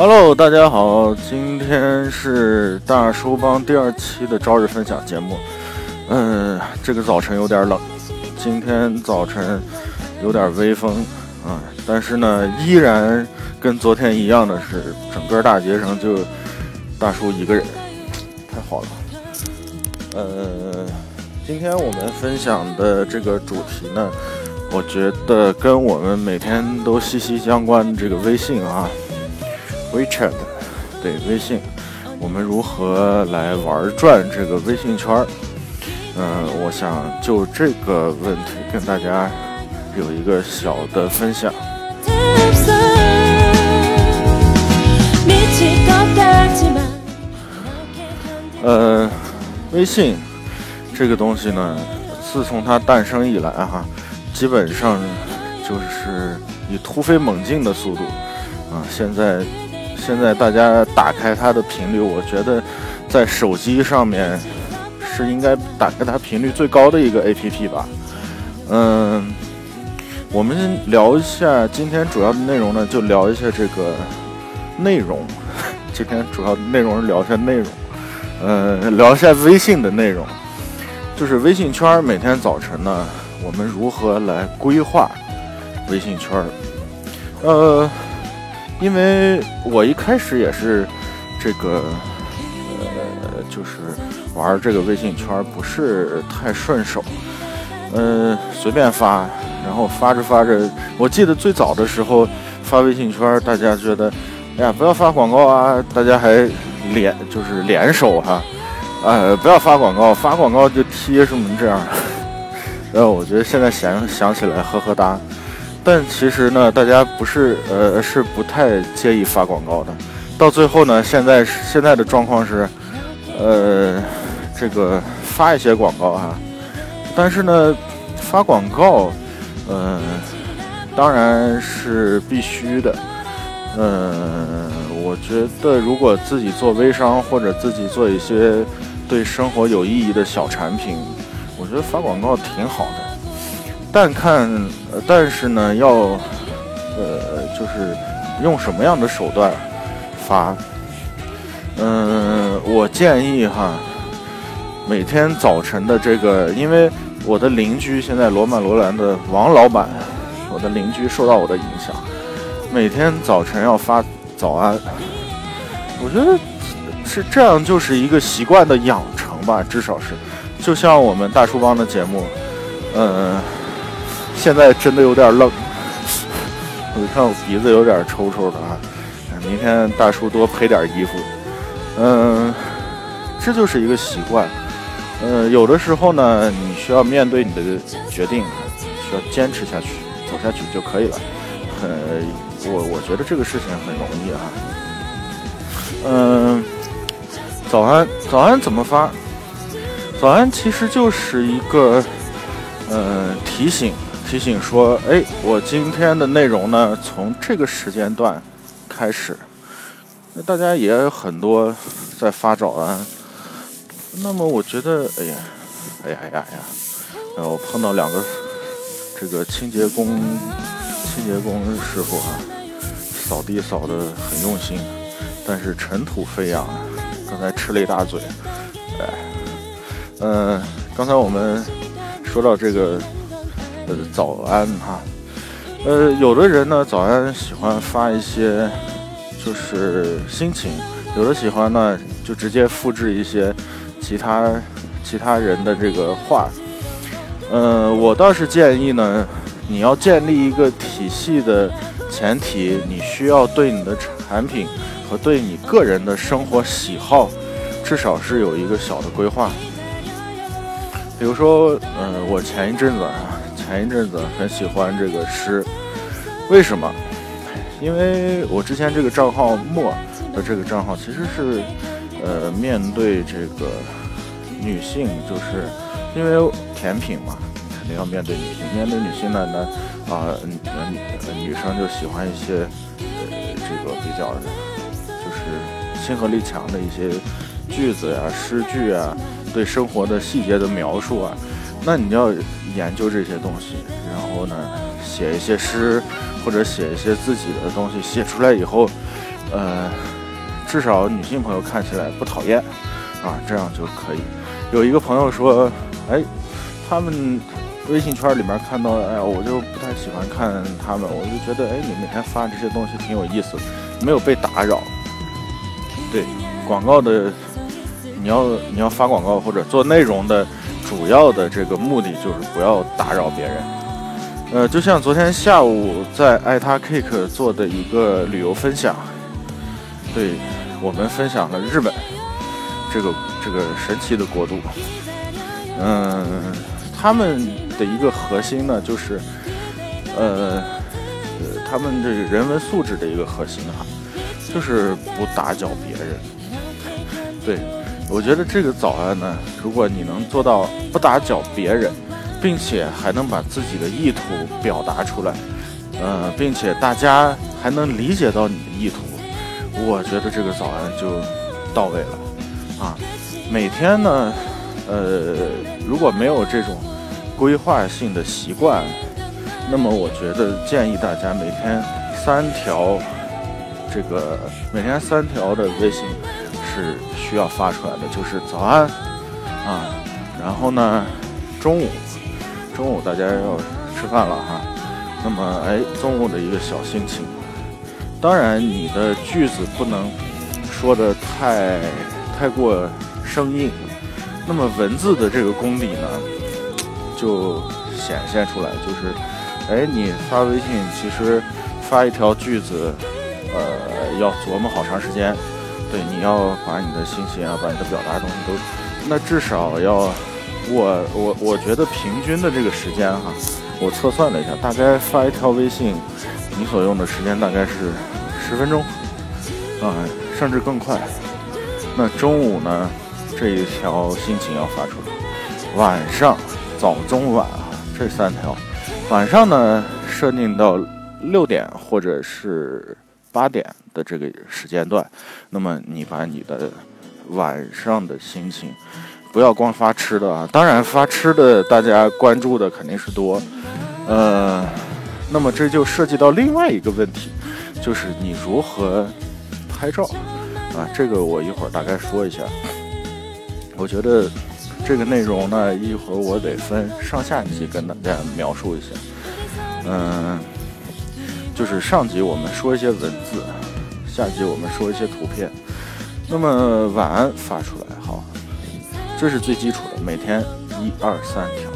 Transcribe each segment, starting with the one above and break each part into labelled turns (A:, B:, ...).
A: Hello，大家好，今天是大叔帮第二期的朝日分享节目。嗯，这个早晨有点冷，今天早晨有点微风啊，但是呢，依然跟昨天一样的是，整个大街上就大叔一个人，太好了。呃，今天我们分享的这个主题呢，我觉得跟我们每天都息息相关。这个微信啊，WeChat，对微信，我们如何来玩转这个微信圈儿？嗯，我想就这个问题跟大家有一个小的分享。呃。微信这个东西呢，自从它诞生以来哈，基本上就是以突飞猛进的速度啊。现在现在大家打开它的频率，我觉得在手机上面是应该打开它频率最高的一个 APP 吧。嗯，我们聊一下今天主要的内容呢，就聊一下这个内容。今天主要内容是聊一下内容。呃，聊一下微信的内容，就是微信圈每天早晨呢，我们如何来规划微信圈呃，因为我一开始也是这个，呃，就是玩这个微信圈不是太顺手，呃，随便发，然后发着发着，我记得最早的时候发微信圈大家觉得，哎呀，不要发广告啊，大家还。联就是联手哈，呃，不要发广告，发广告就贴什么这样。呃，我觉得现在想想起来呵呵哒，但其实呢，大家不是呃是不太介意发广告的。到最后呢，现在现在的状况是，呃，这个发一些广告哈，但是呢，发广告，呃，当然是必须的，嗯。我觉得，如果自己做微商或者自己做一些对生活有意义的小产品，我觉得发广告挺好的。但看，但是呢，要，呃，就是用什么样的手段发？嗯，我建议哈，每天早晨的这个，因为我的邻居现在罗曼罗兰的王老板，我的邻居受到我的影响，每天早晨要发。早安，我觉得是这样，就是一个习惯的养成吧，至少是，就像我们大叔帮的节目，嗯，现在真的有点冷，我看我鼻子有点抽抽的啊，明天大叔多配点衣服，嗯，这就是一个习惯，嗯，有的时候呢，你需要面对你的决定，需要坚持下去，走下去就可以了，呃。我我觉得这个事情很容易啊，嗯，早安，早安怎么发？早安其实就是一个，呃，提醒，提醒说，哎，我今天的内容呢，从这个时间段开始。那大家也有很多在发早安，那么我觉得，哎呀，哎呀呀呀，然后碰到两个这个清洁工。清洁工师傅啊，扫地扫的很用心，但是尘土飞扬，刚才吃了一大嘴。哎，嗯，刚才我们说到这个，呃，早安哈，呃，有的人呢，早安喜欢发一些就是心情，有的喜欢呢，就直接复制一些其他其他人的这个话。嗯，我倒是建议呢。你要建立一个体系的前提，你需要对你的产品和对你个人的生活喜好，至少是有一个小的规划。比如说，嗯，我前一阵子啊，前一阵子很喜欢这个诗，为什么？因为我之前这个账号墨的这个账号其实是，呃，面对这个女性，就是因为甜品嘛。肯定要面对女性，面对女性呢，那啊，女女生就喜欢一些呃，这个比较就是亲和力强的一些句子呀、诗句啊，对生活的细节的描述啊。那你要研究这些东西，然后呢，写一些诗或者写一些自己的东西，写出来以后，呃，至少女性朋友看起来不讨厌啊，这样就可以。有一个朋友说，哎，他们微信圈里面看到，哎呀，我就不太喜欢看他们，我就觉得，哎，你每天发这些东西挺有意思，没有被打扰。对，广告的，你要你要发广告或者做内容的。主要的这个目的就是不要打扰别人，呃，就像昨天下午在爱他 Cake 做的一个旅游分享，对我们分享了日本这个这个神奇的国度，嗯，他们的一个核心呢，就是呃呃，他们这个人文素质的一个核心哈，就是不打搅别人，对。我觉得这个早安呢，如果你能做到不打搅别人，并且还能把自己的意图表达出来，呃，并且大家还能理解到你的意图，我觉得这个早安就到位了啊。每天呢，呃，如果没有这种规划性的习惯，那么我觉得建议大家每天三条，这个每天三条的微信。是需要发出来的，就是早安。啊，然后呢，中午，中午大家要吃饭了哈，那么哎，中午的一个小心情，当然你的句子不能说的太太过生硬，那么文字的这个功底呢，就显现出来，就是哎，你发微信其实发一条句子，呃，要琢磨好长时间。对，你要把你的心情啊，把你的表达东西都，那至少要，我我我觉得平均的这个时间哈，我测算了一下，大概发一条微信，你所用的时间大概是十分钟，啊，甚至更快。那中午呢，这一条心情要发出来，晚上早中晚啊，这三条，晚上呢设定到六点或者是。八点的这个时间段，那么你把你的晚上的心情，不要光发吃的啊，当然发吃的大家关注的肯定是多，呃，那么这就涉及到另外一个问题，就是你如何拍照啊，这个我一会儿大概说一下。我觉得这个内容呢，一会儿我得分上下集跟大家描述一下，嗯。就是上集我们说一些文字，下集我们说一些图片。那么晚安发出来，好，这是最基础的，每天一二三条。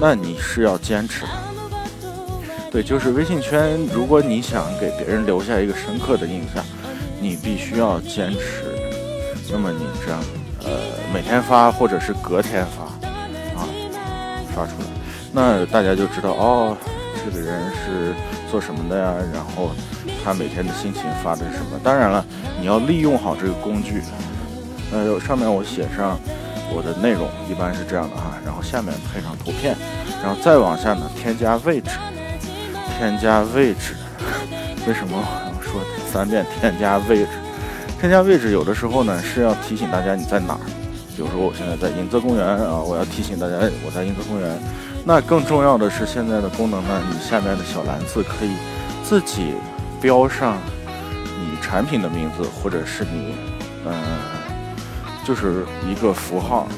A: 那你是要坚持的，对，就是微信圈，如果你想给别人留下一个深刻的印象，你必须要坚持。那么你这样，呃，每天发或者是隔天发，啊，发出来，那大家就知道哦，这个人是。做什么的呀？然后他每天的心情发的是什么？当然了，你要利用好这个工具。呃，上面我写上我的内容，一般是这样的哈。然后下面配上图片，然后再往下呢，添加位置，添加位置。为什么我要说三遍添加位置？添加位置有的时候呢是要提醒大家你在哪儿。比如说我现在在迎泽公园啊，我要提醒大家我在迎泽公园。那更重要的是，现在的功能呢，你下面的小篮子可以自己标上你产品的名字，或者是你，嗯，就是一个符号，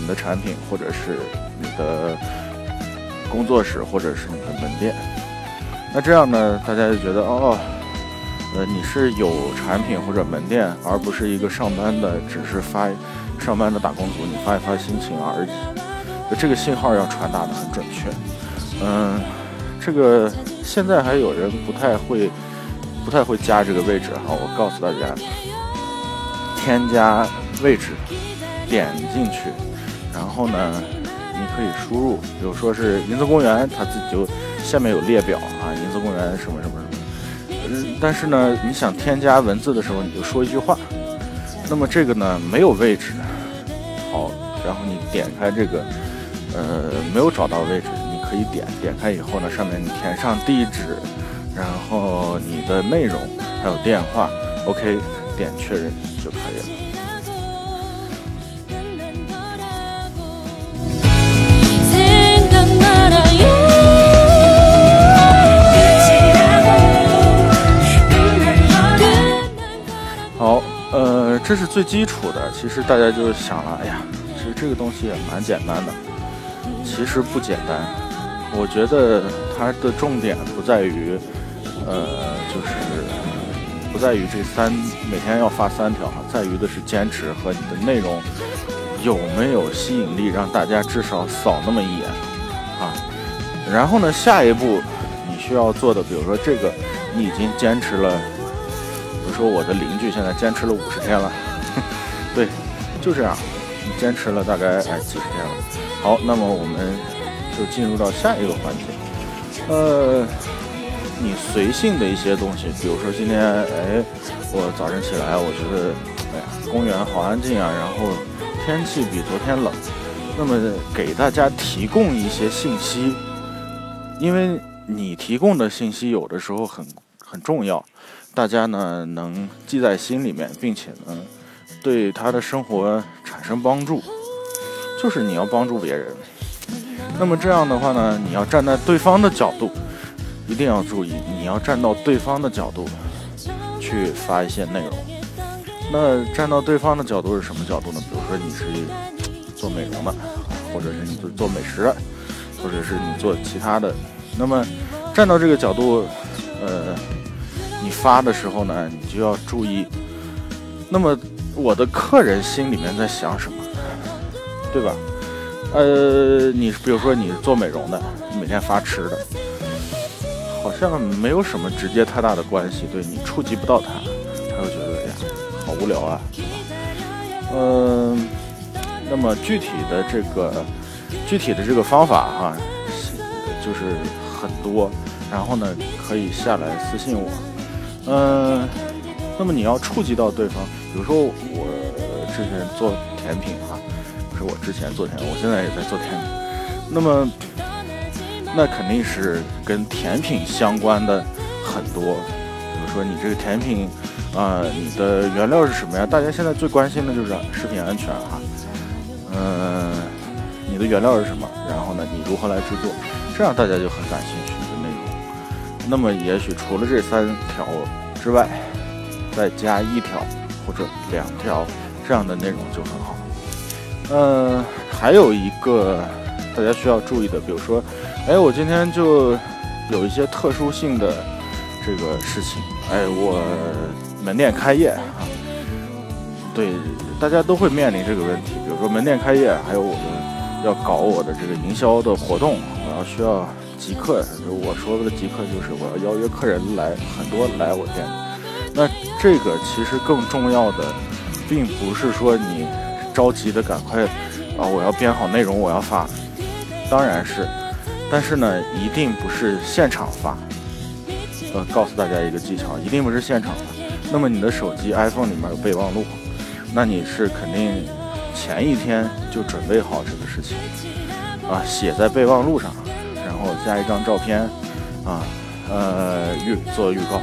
A: 你的产品，或者是你的工作室，或者是你的门店。那这样呢，大家就觉得哦，呃，你是有产品或者门店，而不是一个上班的，只是发上班的打工族，你发一发心情而已。这个信号要传达的很准确，嗯，这个现在还有人不太会，不太会加这个位置哈。我告诉大家，添加位置，点进去，然后呢，你可以输入，比如说是银泽公园，它自己就下面有列表啊，银泽公园什么什么什么。嗯，但是呢，你想添加文字的时候，你就说一句话。那么这个呢，没有位置，好，然后你点开这个。呃，没有找到位置，你可以点点开以后呢，上面你填上地址，然后你的内容还有电话，OK，点确认就可以了。这是最基础的。其实大家就想了，哎呀，其实这个东西也蛮简单的。其实不简单，我觉得它的重点不在于，呃，就是不在于这三每天要发三条哈，在于的是坚持和你的内容有没有吸引力，让大家至少扫那么一眼啊。然后呢，下一步你需要做的，比如说这个，你已经坚持了。比如说我的邻居现在坚持了五十天了，对，就这样，你坚持了大概哎几十天了。好，那么我们就进入到下一个环节。呃，你随性的一些东西，比如说今天哎，我早晨起来，我觉得哎呀，公园好安静啊，然后天气比昨天冷。那么给大家提供一些信息，因为你提供的信息有的时候很很重要。大家呢能记在心里面，并且呢对他的生活产生帮助，就是你要帮助别人。那么这样的话呢，你要站在对方的角度，一定要注意，你要站到对方的角度去发一些内容。那站到对方的角度是什么角度呢？比如说你是做美容的，或者是你做做美食的，或者是你做其他的。那么站到这个角度，呃。你发的时候呢，你就要注意。那么我的客人心里面在想什么，对吧？呃，你比如说你做美容的，每天发吃的，好像没有什么直接太大的关系，对你触及不到他，他会觉得哎呀，好无聊啊。嗯，那么具体的这个具体的这个方法哈，就是很多，然后呢可以下来私信我。嗯，那么你要触及到对方，比如说我之前做甜品哈，是我之前做甜品，我现在也在做甜品。那么，那肯定是跟甜品相关的很多，比如说你这个甜品啊，你的原料是什么呀？大家现在最关心的就是食品安全哈。嗯，你的原料是什么？然后呢，你如何来制作？这样大家就很感兴趣的内容。那么也许除了这三条之外，再加一条或者两条这样的内容就很好。嗯，还有一个大家需要注意的，比如说，哎，我今天就有一些特殊性的这个事情，哎，我门店开业啊，对，大家都会面临这个问题。比如说门店开业，还有我们要搞我的这个营销的活动，我要需要。即刻，我说的即刻就是我要邀约客人来，很多来我店里。那这个其实更重要的，并不是说你着急的赶快啊，我要编好内容，我要发。当然是，但是呢，一定不是现场发。呃，告诉大家一个技巧，一定不是现场发。那么你的手机 iPhone 里面有备忘录，那你是肯定前一天就准备好这个事情啊，写在备忘录上。然后加一张照片，啊，呃，预做预告，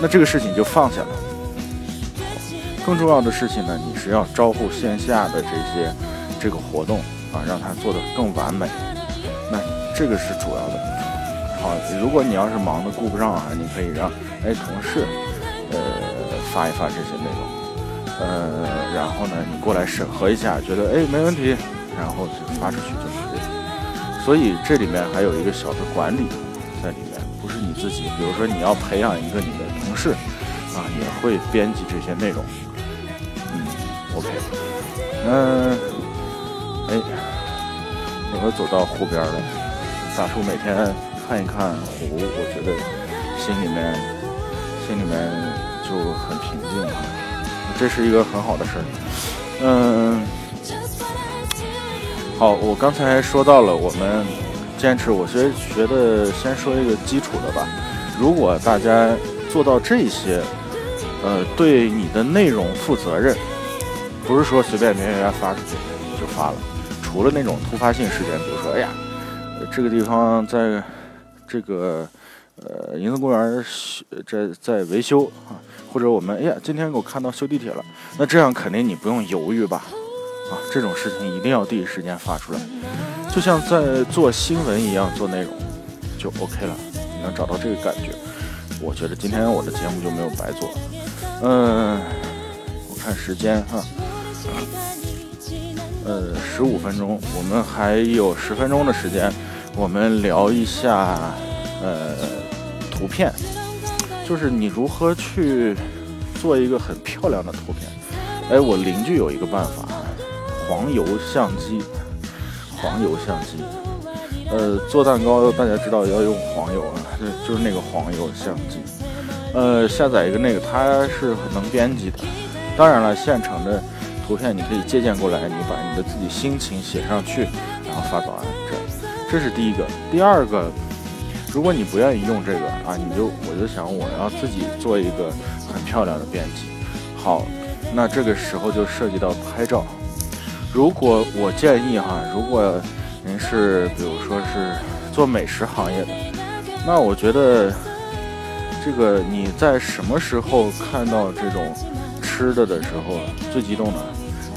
A: 那这个事情就放下了。更重要的事情呢，你是要招呼线下的这些这个活动啊，让它做得更完美。那这个是主要的。好，如果你要是忙的顾不上啊，你可以让哎同事呃发一发这些内容，呃，然后呢你过来审核一下，觉得哎没问题，然后就发出去就可以。所以这里面还有一个小的管理在里面，不是你自己。比如说你要培养一个你的同事，啊，也会编辑这些内容。嗯，OK。嗯，哎，我们走到湖边了。大叔每天看一看湖，我觉得心里面心里面就很平静啊。这是一个很好的事儿。嗯。好，我刚才说到了，我们坚持。我觉觉得先说一个基础的吧。如果大家做到这些，呃，对你的内容负责任，不是说随便别人发出去就发了。除了那种突发性事件，比如说，哎呀，这个地方在这个呃银河公园修在在维修啊，或者我们哎呀今天我看到修地铁了，那这样肯定你不用犹豫吧。啊，这种事情一定要第一时间发出来，就像在做新闻一样做内容，就 OK 了。你能找到这个感觉，我觉得今天我的节目就没有白做。嗯我看时间哈，呃，十五分钟，我们还有十分钟的时间，我们聊一下呃图片，就是你如何去做一个很漂亮的图片。哎，我邻居有一个办法，黄油相机，黄油相机。呃，做蛋糕大家知道要用黄油啊，就就是那个黄油相机。呃，下载一个那个，它是能编辑的。当然了，现成的图片你可以借鉴过来，你把你的自己心情写上去，然后发早安。这，这是第一个。第二个，如果你不愿意用这个啊，你就我就想我要自己做一个很漂亮的编辑。好，那这个时候就涉及到拍照。如果我建议哈，如果您是，比如说是做美食行业的，那我觉得这个你在什么时候看到这种吃的的时候最激动呢？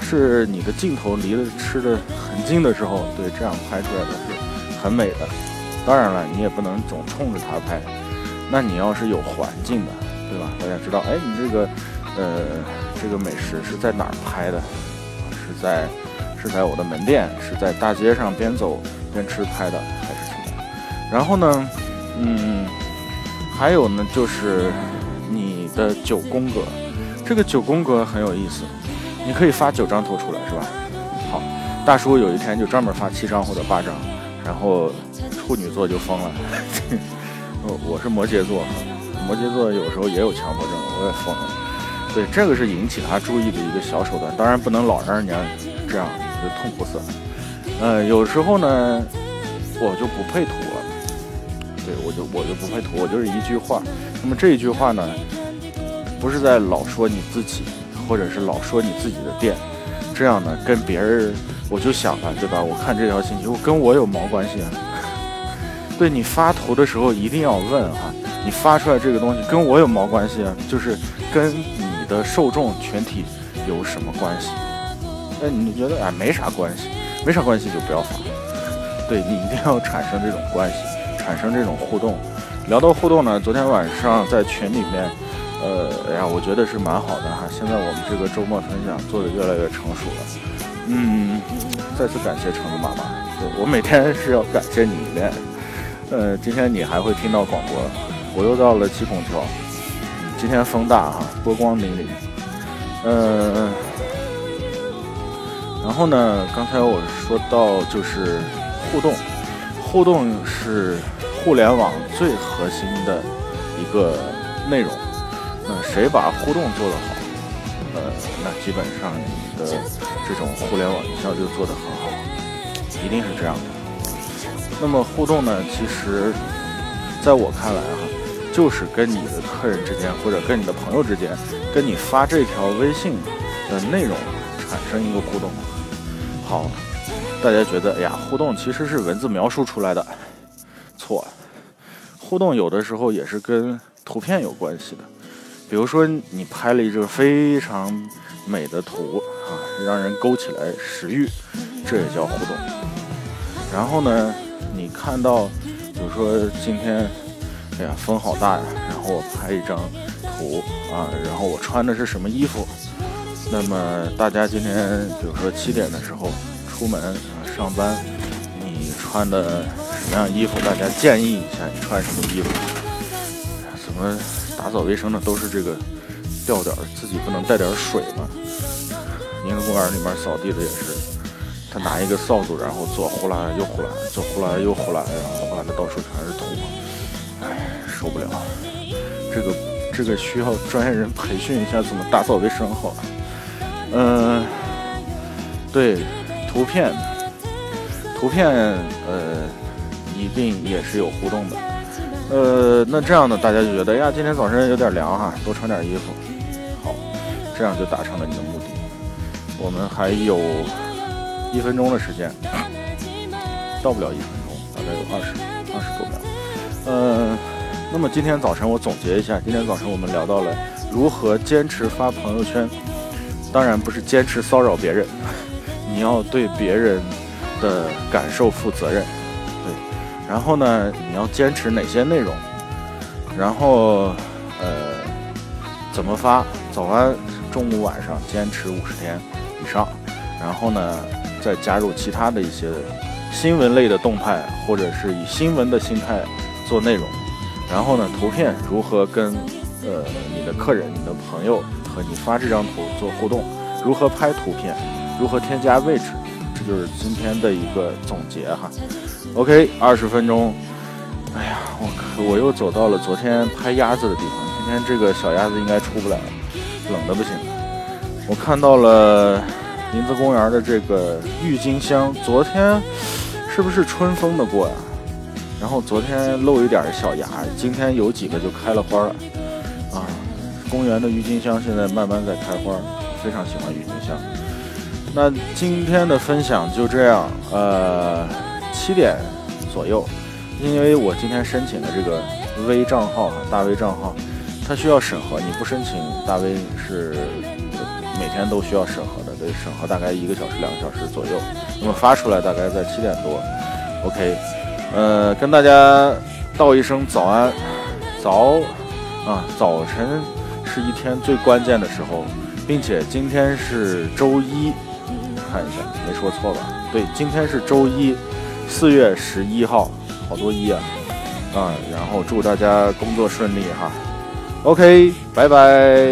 A: 是你的镜头离了吃的很近的时候，对，这样拍出来的是很美的。当然了，你也不能总冲着它拍。那你要是有环境的，对吧？大家知道，哎，你这个呃这个美食是在哪儿拍的？是在。是在我的门店，是在大街上边走边吃拍的，还是什么？然后呢，嗯，还有呢，就是你的九宫格，这个九宫格很有意思，你可以发九张图出来，是吧？好，大叔有一天就专门发七张或者八张，然后处女座就疯了。我我是摩羯座，摩羯座有时候也有强迫症，我也疯了。对，这个是引起他注意的一个小手段，当然不能老让人家这样。就痛苦死了，呃，有时候呢，我就不配图了，对我就我就不配图，我就是一句话。那么这一句话呢，不是在老说你自己，或者是老说你自己的店，这样呢，跟别人，我就想了，对吧？我看这条信息，我跟我有毛关系啊？对你发图的时候一定要问哈，你发出来这个东西跟我有毛关系啊？就是跟你的受众群体有什么关系？那你觉得啊，没啥关系，没啥关系就不要发。对你一定要产生这种关系，产生这种互动。聊到互动呢，昨天晚上在群里面，呃，哎呀，我觉得是蛮好的哈。现在我们这个周末分享做的越来越成熟了。嗯，再次感谢橙子妈妈。对我每天是要感谢你一遍。呃，今天你还会听到广播。我又到了七孔桥。今天风大哈，波光粼粼。嗯。然后呢？刚才我说到就是互动，互动是互联网最核心的一个内容。那谁把互动做得好，呃，那基本上你的这种互联网营销就做得很好，一定是这样的。那么互动呢？其实在我看来哈，就是跟你的客人之间，或者跟你的朋友之间，跟你发这条微信的内容产生一个互动。好，大家觉得，哎呀，互动其实是文字描述出来的，错。互动有的时候也是跟图片有关系的，比如说你拍了一张非常美的图啊，让人勾起来食欲，这也叫互动。然后呢，你看到，比如说今天，哎呀，风好大呀，然后我拍一张图啊，然后我穿的是什么衣服？那么大家今天，比如说七点的时候出门啊上班，你穿的什么样衣服？大家建议一下你穿什么衣服？怎么打扫卫生的都是这个调调，自己不能带点水吗？宁河公园里面扫地的也是，他拿一个扫帚，然后左呼啦右呼啦，左呼啦右呼啦，然后呼啦的到处全是土，哎，受不了！这个这个需要专业人培训一下怎么打扫卫生好。嗯，对，图片，图片，呃，一定也是有互动的。呃，那这样呢，大家就觉得呀，今天早晨有点凉哈，多穿点衣服。好，这样就达成了你的目的。我们还有一分钟的时间，到不了一分钟，大概有二十二十多秒。嗯，那么今天早晨我总结一下，今天早晨我们聊到了如何坚持发朋友圈。当然不是坚持骚扰别人，你要对别人的感受负责任，然后呢，你要坚持哪些内容？然后，呃，怎么发？早安中午晚上坚持五十天以上，然后呢，再加入其他的一些新闻类的动态，或者是以新闻的心态做内容，然后呢，图片如何跟呃你的客人、你的朋友和你发这张图做互动，如何拍图片，如何添加位置，这就是今天的一个总结哈。OK，二十分钟。哎呀，我可我又走到了昨天拍鸭子的地方。今天这个小鸭子应该出不来了，冷的不行。我看到了林子公园的这个郁金香，昨天是不是春风的过呀？然后昨天露一点小芽，今天有几个就开了花了。啊，公园的郁金香现在慢慢在开花，非常喜欢郁金香。那今天的分享就这样，呃，七点左右。因为我今天申请的这个微账号，大 V 账号，它需要审核。你不申请大 V 是每天都需要审核的，得审核大概一个小时、两个小时左右。那么发出来大概在七点多。OK，呃，跟大家道一声早安，早啊，早晨是一天最关键的时候，并且今天是周一，看一下没说错吧？对，今天是周一，四月十一号。好多一啊，啊，然后祝大家工作顺利哈，OK，拜拜。